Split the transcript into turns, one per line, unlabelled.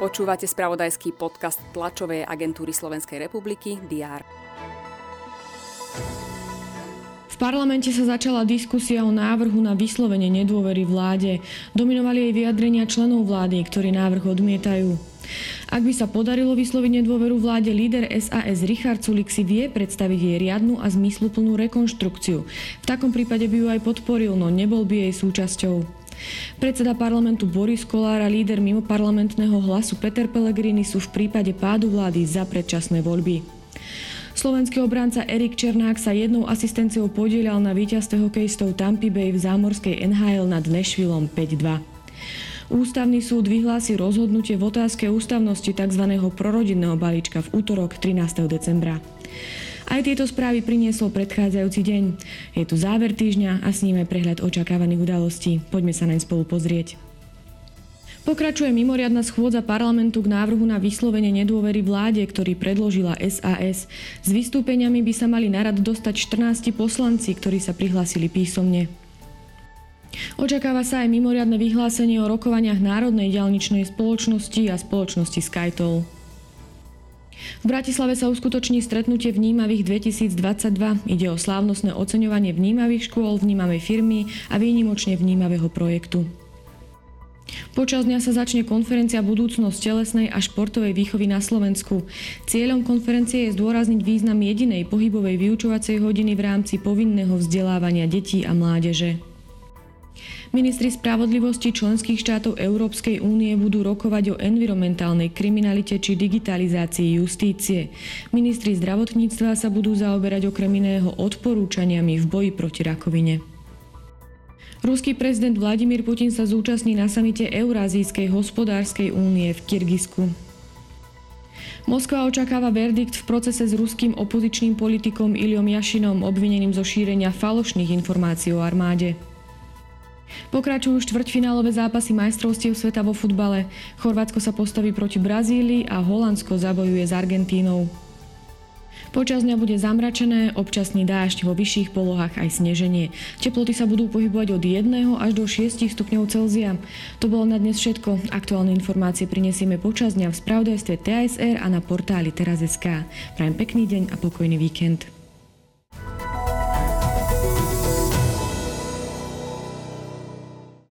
Počúvate spravodajský podcast tlačovej agentúry Slovenskej republiky DR.
V parlamente sa začala diskusia o návrhu na vyslovenie nedôvery vláde. Dominovali aj vyjadrenia členov vlády, ktorí návrh odmietajú. Ak by sa podarilo vysloviť nedôveru vláde, líder SAS Richard Sulik si vie predstaviť jej riadnu a zmysluplnú rekonštrukciu. V takom prípade by ju aj podporil, no nebol by jej súčasťou. Predseda parlamentu Boris Kolár a líder mimo parlamentného hlasu Peter Pellegrini sú v prípade pádu vlády za predčasné voľby. Slovenský obranca Erik Černák sa jednou asistenciou podielal na víťazstve hokejistov Tampa Bay v zámorskej NHL nad Nashvilleom 5-2. Ústavný súd vyhlási rozhodnutie v otázke ústavnosti tzv. prorodinného balíčka v útorok 13. decembra. Aj tieto správy priniesol predchádzajúci deň. Je tu záver týždňa a s ním aj prehľad očakávaných udalostí. Poďme sa naň spolu pozrieť. Pokračuje mimoriadna schôdza parlamentu k návrhu na vyslovenie nedôvery vláde, ktorý predložila SAS. S vystúpeniami by sa mali narad dostať 14 poslanci, ktorí sa prihlásili písomne. Očakáva sa aj mimoriadne vyhlásenie o rokovaniach Národnej ďalničnej spoločnosti a spoločnosti Skytol. V Bratislave sa uskutoční stretnutie vnímavých 2022. Ide o slávnostné oceňovanie vnímavých škôl, vnímavej firmy a výnimočne vnímavého projektu. Počas dňa sa začne konferencia Budúcnosť telesnej a športovej výchovy na Slovensku. Cieľom konferencie je zdôrazniť význam jedinej pohybovej vyučovacej hodiny v rámci povinného vzdelávania detí a mládeže. Ministri spravodlivosti členských štátov Európskej únie budú rokovať o environmentálnej kriminalite či digitalizácii justície. Ministri zdravotníctva sa budú zaoberať okrem iného odporúčaniami v boji proti rakovine. Ruský prezident Vladimír Putin sa zúčastní na samite Eurázijskej hospodárskej únie v Kyrgyzsku. Moskva očakáva verdikt v procese s ruským opozičným politikom Iliom Jašinom obvineným zo šírenia falošných informácií o armáde. Pokračujú štvrťfinálové zápasy majstrovstiev sveta vo futbale. Chorvátsko sa postaví proti Brazílii a Holandsko zabojuje s Argentínou. Počas dňa bude zamračené, občasný dážď, vo vyšších polohách aj sneženie. Teploty sa budú pohybovať od 1 až do 6 stupňov Celzia. To bolo na dnes všetko. Aktuálne informácie prinesieme počas dňa v spravodajstve TSR a na portáli teraz.sk. Prajem pekný deň a pokojný víkend.